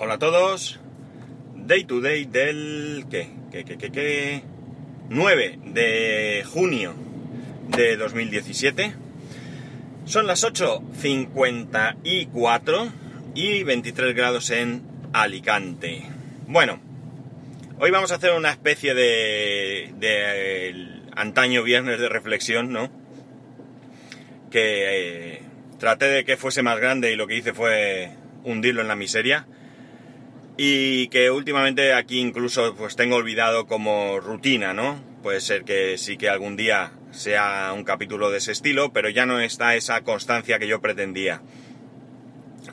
Hola a todos. Day to day del. ¿Qué? ¿Qué, qué, qué, qué? 9 de junio de 2017. Son las 8.54 y 23 grados en Alicante. Bueno, hoy vamos a hacer una especie de. de antaño viernes de reflexión, ¿no? Que eh, traté de que fuese más grande y lo que hice fue hundirlo en la miseria y que últimamente aquí incluso pues tengo olvidado como rutina, ¿no? Puede ser que sí que algún día sea un capítulo de ese estilo, pero ya no está esa constancia que yo pretendía.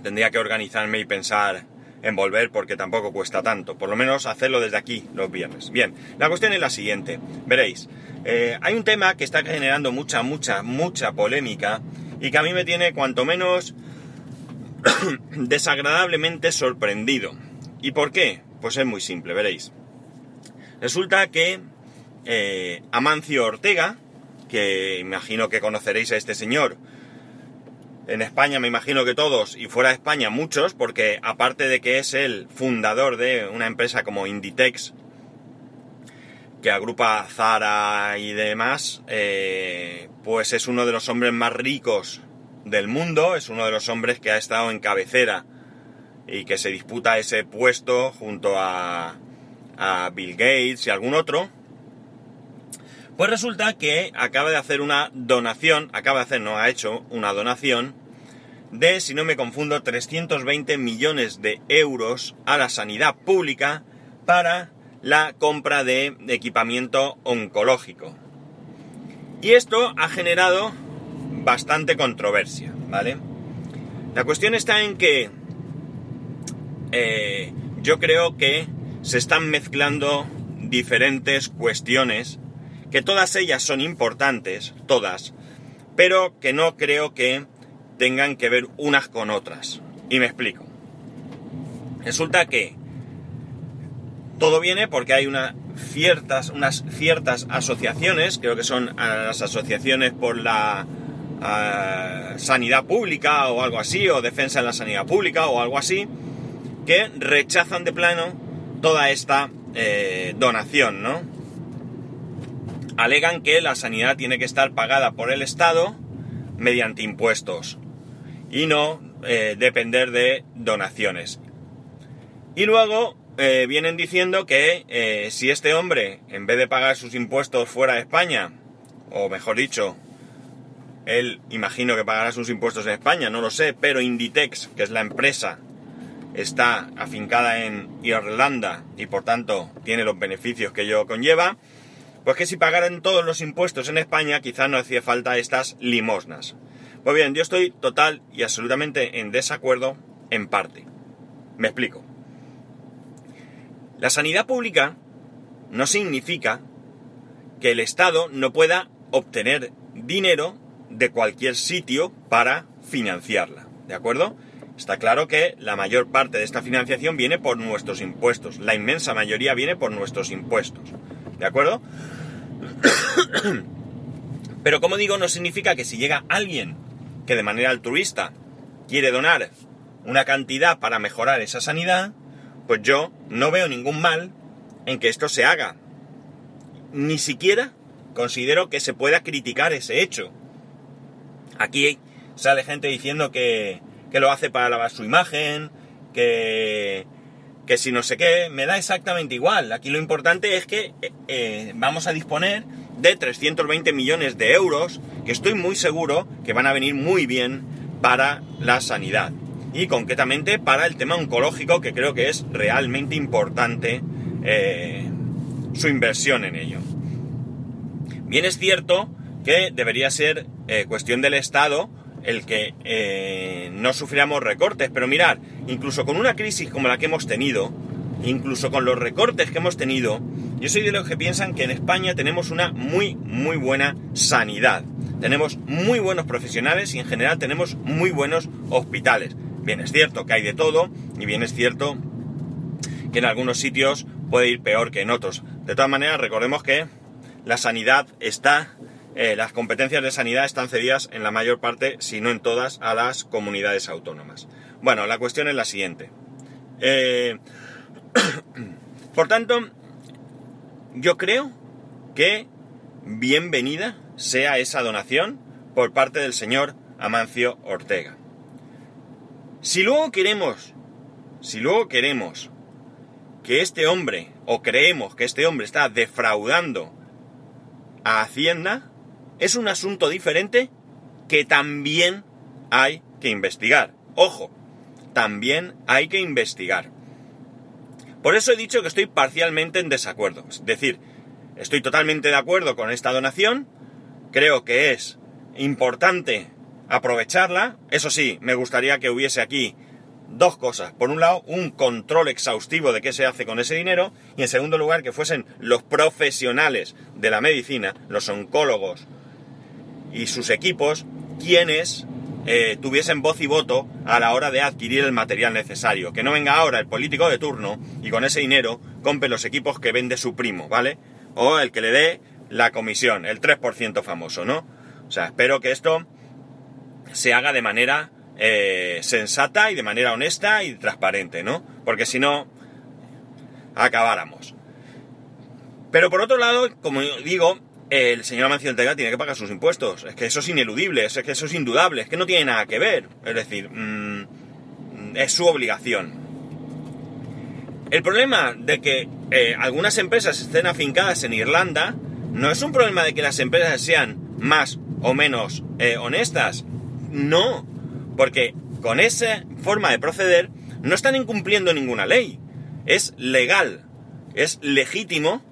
Tendría que organizarme y pensar en volver porque tampoco cuesta tanto, por lo menos hacerlo desde aquí los viernes. Bien, la cuestión es la siguiente, veréis, eh, hay un tema que está generando mucha, mucha, mucha polémica y que a mí me tiene cuanto menos desagradablemente sorprendido. ¿Y por qué? Pues es muy simple, veréis. Resulta que eh, Amancio Ortega, que imagino que conoceréis a este señor, en España me imagino que todos, y fuera de España muchos, porque aparte de que es el fundador de una empresa como Inditex, que agrupa Zara y demás, eh, pues es uno de los hombres más ricos del mundo, es uno de los hombres que ha estado en cabecera y que se disputa ese puesto junto a, Bill Gates y algún otro, pues resulta que acaba de hacer una donación, acaba de hacer, no ha hecho una donación de, si no me confundo, 320 millones de euros a la sanidad pública para la compra de equipamiento oncológico. Y esto ha generado bastante controversia, ¿vale? La cuestión está en que eh, yo creo que se están mezclando diferentes cuestiones, que todas ellas son importantes, todas, pero que no creo que tengan que ver unas con otras. Y me explico. Resulta que todo viene porque hay una ciertas, unas ciertas asociaciones, creo que son las asociaciones por la sanidad pública o algo así, o defensa de la sanidad pública o algo así, que rechazan de plano toda esta eh, donación, ¿no? Alegan que la sanidad tiene que estar pagada por el Estado mediante impuestos y no eh, depender de donaciones. Y luego eh, vienen diciendo que si este hombre, en vez de pagar sus impuestos fuera de España, o mejor dicho, él imagino que pagará sus impuestos en España, no lo sé, pero Inditex, que es la empresa, está afincada en Irlanda y por tanto tiene los beneficios que ello conlleva, pues que si pagaran todos los impuestos en España quizás no hacía falta estas limosnas. Pues bien, yo estoy total y absolutamente en desacuerdo en parte. Me explico. La sanidad pública no significa que el Estado no pueda obtener dinero de cualquier sitio para financiarla. ¿De acuerdo? Está claro que la mayor parte de esta financiación viene por nuestros impuestos. La inmensa mayoría viene por nuestros impuestos. ¿De acuerdo? Pero como digo, no significa que si llega alguien que de manera altruista quiere donar una cantidad para mejorar esa sanidad, pues yo no veo ningún mal en que esto se haga. Ni siquiera considero que se pueda criticar ese hecho. Aquí sale gente diciendo que, lo hace para lavar su imagen, que, que si no sé qué, me da exactamente igual. Aquí lo importante es que eh, eh, vamos a disponer de 320 millones de euros que estoy muy seguro que van a venir muy bien para la sanidad. Y concretamente para el tema oncológico, que creo que es realmente importante eh, su inversión en ello. Bien es cierto que debería ser cuestión del Estado el que eh, no sufriéramos recortes. Pero mirar, incluso con una crisis como la que hemos tenido, incluso con los recortes que hemos tenido, yo soy de los que piensan que en España tenemos una muy, muy buena sanidad. Tenemos muy buenos profesionales y en general tenemos muy buenos hospitales. Bien es cierto que hay de todo y bien es cierto que en algunos sitios puede ir peor que en otros. De todas maneras, recordemos que la sanidad está eh, las competencias de sanidad están cedidas en la mayor parte, si no en todas, a las comunidades autónomas. Bueno, la cuestión es la siguiente. Eh, por tanto, yo creo que bienvenida sea esa donación por parte del señor Amancio Ortega. Si luego queremos, si luego queremos que este hombre, o creemos que este hombre está defraudando a Hacienda, es un asunto diferente que también hay que investigar. Ojo, también hay que investigar. Por eso he dicho que estoy parcialmente en desacuerdo. Es decir, estoy totalmente de acuerdo con esta donación, creo que es importante aprovecharla. Eso sí, me gustaría que hubiese aquí dos cosas. Por un lado, un control exhaustivo de qué se hace con ese dinero y en segundo lugar, que fuesen los profesionales de la medicina, los oncólogos y sus equipos, quienes eh, tuviesen voz y voto a la hora de adquirir el material necesario. Que no venga ahora el político de turno y con ese dinero compre los equipos que vende su primo, ¿vale? O el que le dé la comisión, el 3% famoso, ¿no? O sea, espero que esto se haga de manera eh, sensata y de manera honesta y transparente, ¿no? Porque si no, acabáramos. Pero por otro lado, como digo, el señor Amancio Ortega tiene que pagar sus impuestos. Es que eso es ineludible, es que eso es indudable, es que no tiene nada que ver. Es decir, mm, es su obligación. El problema de que eh, algunas empresas estén afincadas en Irlanda no es un problema de que las empresas sean más o menos eh, honestas. No, porque con esa forma de proceder no están incumpliendo ninguna ley. Es legal, es legítimo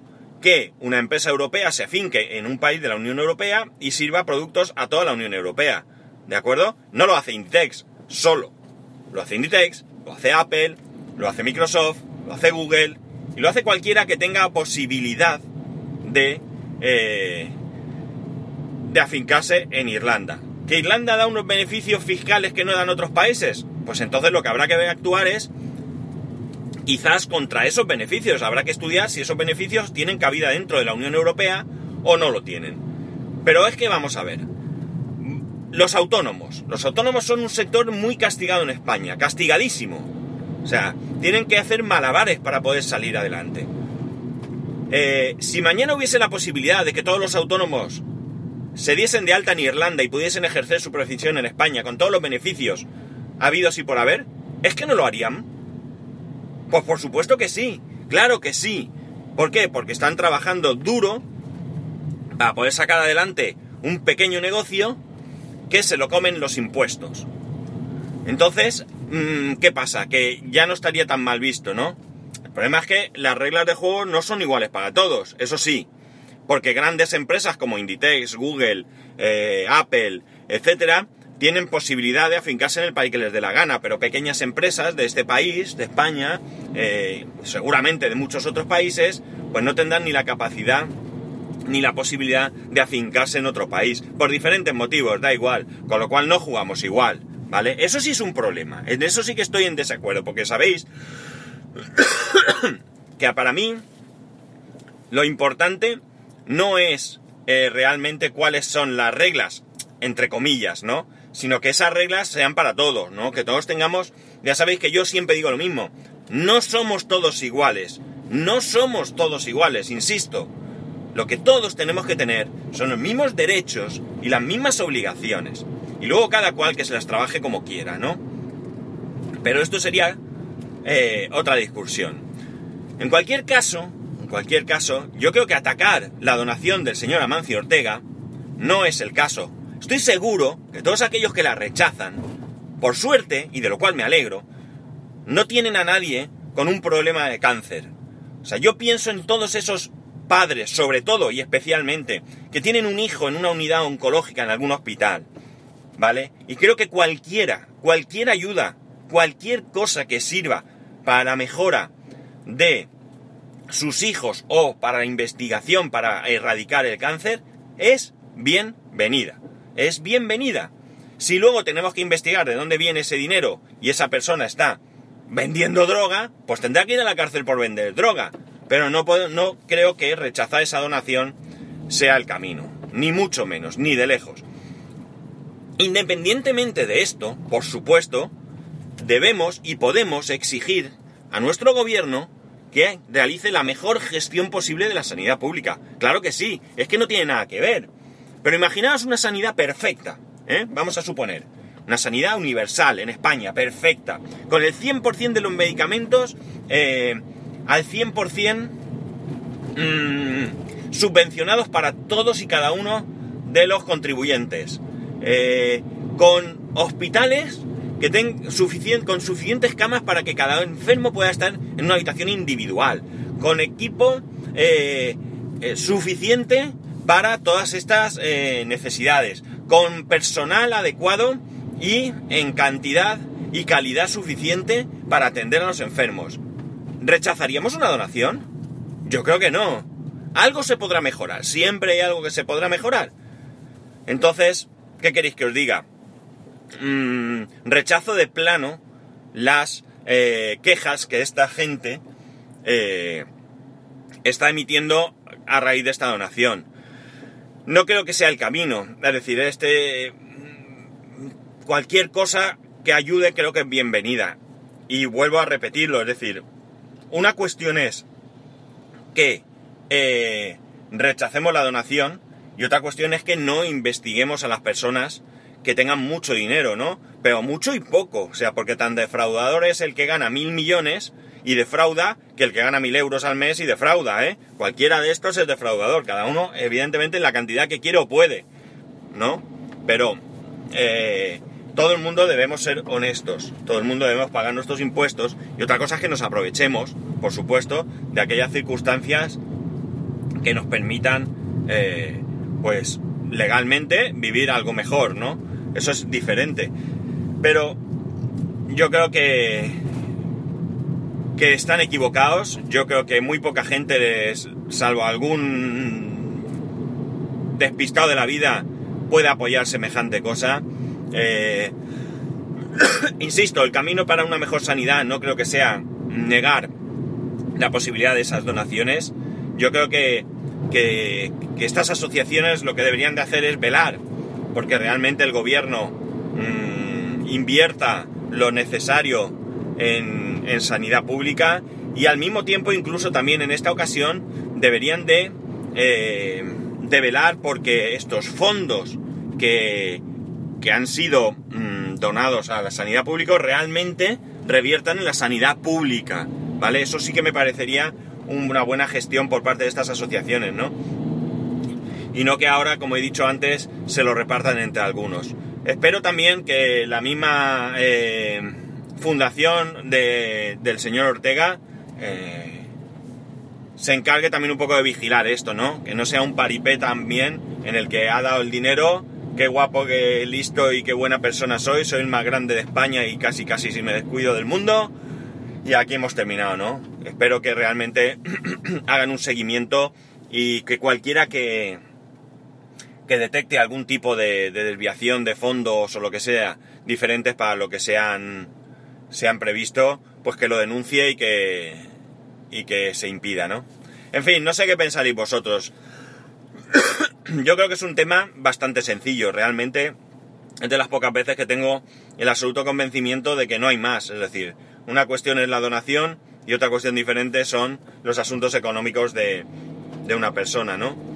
que una empresa europea se afinque en un país de la Unión Europea y sirva productos a toda la Unión Europea. ¿De acuerdo? No lo hace Inditex solo. Lo hace Inditex, lo hace Apple, lo hace Microsoft, lo hace Google y lo hace cualquiera que tenga posibilidad de, eh, de afincarse en Irlanda. ¿Que Irlanda da unos beneficios fiscales que no dan otros países? Pues entonces lo que habrá que actuar es quizás contra esos beneficios. Habrá que estudiar si esos beneficios tienen cabida dentro de la Unión Europea o no lo tienen. Pero es que vamos a ver. Los autónomos. Los autónomos son un sector muy castigado en España, castigadísimo. O sea, tienen que hacer malabares para poder salir adelante. Eh, si mañana hubiese la posibilidad de que todos los autónomos se diesen de alta en Irlanda y pudiesen ejercer su profesión en España con todos los beneficios habidos y por haber, ¿es que no lo harían? Pues por supuesto que sí, claro que sí. ¿Por qué? Porque están trabajando duro para poder sacar adelante un pequeño negocio que se lo comen los impuestos. Entonces, mm, ¿qué pasa? Que ya no estaría tan mal visto, ¿no? El problema es que las reglas de juego no son iguales para todos, eso sí. Porque grandes empresas como Inditex, Google, eh, Apple, etcétera, tienen posibilidad de afincarse en el país que les dé la gana, pero pequeñas empresas de este país, de España, eh, seguramente de muchos otros países, pues no tendrán ni la capacidad ni la posibilidad de afincarse en otro país, por diferentes motivos, da igual, con lo cual no jugamos igual, ¿vale? Eso sí es un problema, en eso sí que estoy en desacuerdo, porque sabéis que para mí lo importante no es eh, realmente cuáles son las reglas, entre comillas, ¿no? Sino que esas reglas sean para todos, ¿no? Que todos tengamos, ya sabéis que yo siempre digo lo mismo, no somos todos iguales, no somos todos iguales, insisto. Lo que todos tenemos que tener son los mismos derechos y las mismas obligaciones. Y luego cada cual que se las trabaje como quiera, ¿no? Pero esto sería eh, otra discusión. En cualquier caso, en cualquier caso, yo creo que atacar la donación del señor Amancio Ortega no es el caso Estoy seguro que todos aquellos que la rechazan, por suerte, y de lo cual me alegro, no tienen a nadie con un problema de cáncer. O sea, yo pienso en todos esos padres, sobre todo y especialmente, que tienen un hijo en una unidad oncológica en algún hospital, ¿vale? Y creo que cualquiera, cualquier ayuda, cualquier cosa que sirva para la mejora de sus hijos o para la investigación para erradicar el cáncer, es bienvenida es bienvenida. Si luego tenemos que investigar de dónde viene ese dinero y esa persona está vendiendo droga, pues tendrá que ir a la cárcel por vender droga. Pero no, puedo, no creo que rechazar esa donación sea el camino, ni mucho menos, ni de lejos. Independientemente de esto, por supuesto, debemos y podemos exigir a nuestro gobierno que realice la mejor gestión posible de la sanidad pública. Claro que sí, es que no tiene nada que ver. Pero imaginaos una sanidad perfecta, ¿eh? vamos a suponer, una sanidad universal en España, perfecta, con el 100% de los medicamentos eh, al 100% mmm, subvencionados para todos y cada uno de los contribuyentes, eh, con hospitales que tengan con suficientes camas para que cada enfermo pueda estar en una habitación individual, con equipo suficiente para todas estas eh, necesidades, con personal adecuado y en cantidad y calidad suficiente para atender a los enfermos. ¿Rechazaríamos una donación? Yo creo que no. Algo se podrá mejorar, siempre hay algo que se podrá mejorar. Entonces, ¿qué queréis que os diga? Mm, rechazo de plano las eh, quejas que esta gente eh, está emitiendo a raíz de esta donación. No creo que sea el camino. Es decir, este. Cualquier cosa que ayude creo que es bienvenida. Y vuelvo a repetirlo, es decir, una cuestión es que eh, rechacemos la donación y otra cuestión es que no investiguemos a las personas que tengan mucho dinero, ¿no? Pero mucho y poco, o sea, porque tan defraudador es el que gana mil millones y defrauda que el que gana mil euros al mes y defrauda, ¿eh? Cualquiera de estos es defraudador, cada uno evidentemente en la cantidad que quiere o puede, ¿no? Pero eh, todo el mundo debemos ser honestos, todo el mundo debemos pagar nuestros impuestos y otra cosa es que nos aprovechemos, por supuesto, de aquellas circunstancias que nos permitan, eh, pues, legalmente vivir algo mejor, ¿no? Eso es diferente. Pero yo creo que, que están equivocados. Yo creo que muy poca gente, salvo algún despistado de la vida, puede apoyar semejante cosa. Eh, insisto, el camino para una mejor sanidad no creo que sea negar la posibilidad de esas donaciones. Yo creo que, que, estas asociaciones lo que deberían de hacer es velar porque realmente el gobierno mmm, invierta lo necesario en, en, sanidad pública y al mismo tiempo incluso también en esta ocasión deberían de, eh, de velar porque estos fondos que, que han sido mmm, donados a la sanidad pública realmente reviertan en la sanidad pública, ¿vale? Eso sí que me parecería una buena gestión por parte de estas asociaciones, ¿no? y no que ahora, como he dicho antes, se lo repartan entre algunos. Espero también que la misma eh, fundación del señor Ortega eh, se encargue también un poco de vigilar esto, ¿no? Que no sea un paripé también en el que ha dado el dinero, qué guapo, qué listo y qué buena persona soy, soy el más grande de España y casi casi si me descuido del mundo. Y aquí hemos terminado, ¿no? Espero que realmente hagan un seguimiento y que cualquiera que, que detecte algún tipo de, desviación de fondos o lo que sea diferentes para lo que se han, se han previsto, pues que lo denuncie y que, y que se impida, ¿no? En fin, no sé qué pensaréis vosotros. Yo creo que es un tema bastante sencillo, realmente es de las pocas veces que tengo el absoluto convencimiento de que no hay más. Es decir, una cuestión es la donación y otra cuestión diferente son los asuntos económicos de, de una persona, ¿no?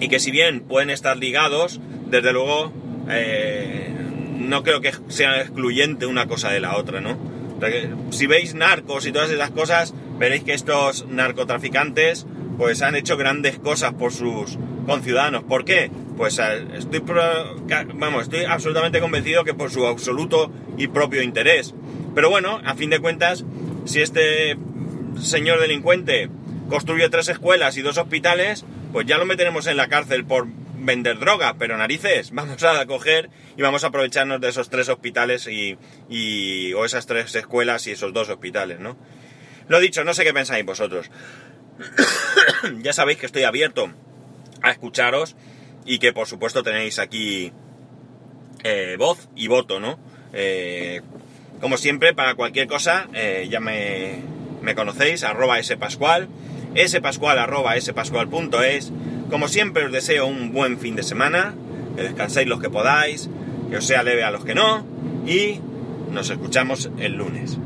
y que si bien pueden estar ligados, desde luego eh, no creo que sea excluyente una cosa de la otra, ¿no? Si veis narcos y todas esas cosas, veréis que estos narcotraficantes pues han hecho grandes cosas por sus conciudadanos. ¿Por qué? Pues eh, estoy, vamos, estoy absolutamente convencido que por su absoluto y propio interés. Pero bueno, a fin de cuentas, si este señor delincuente construye tres escuelas y dos hospitales, pues ya lo meteremos en la cárcel por vender droga, pero narices, vamos a coger y vamos a aprovecharnos de esos tres hospitales y, y, o esas tres escuelas y esos dos hospitales, ¿no? Lo dicho, no sé qué pensáis vosotros. ya sabéis que estoy abierto a escucharos y que por supuesto tenéis aquí eh, voz y voto, ¿no? Eh, como siempre, para cualquier cosa, eh, ya me, me conocéis, arroba spascual spascual.es. Como siempre os deseo un buen fin de semana, que descanséis los que podáis, que os sea leve a los que no, y nos escuchamos el lunes.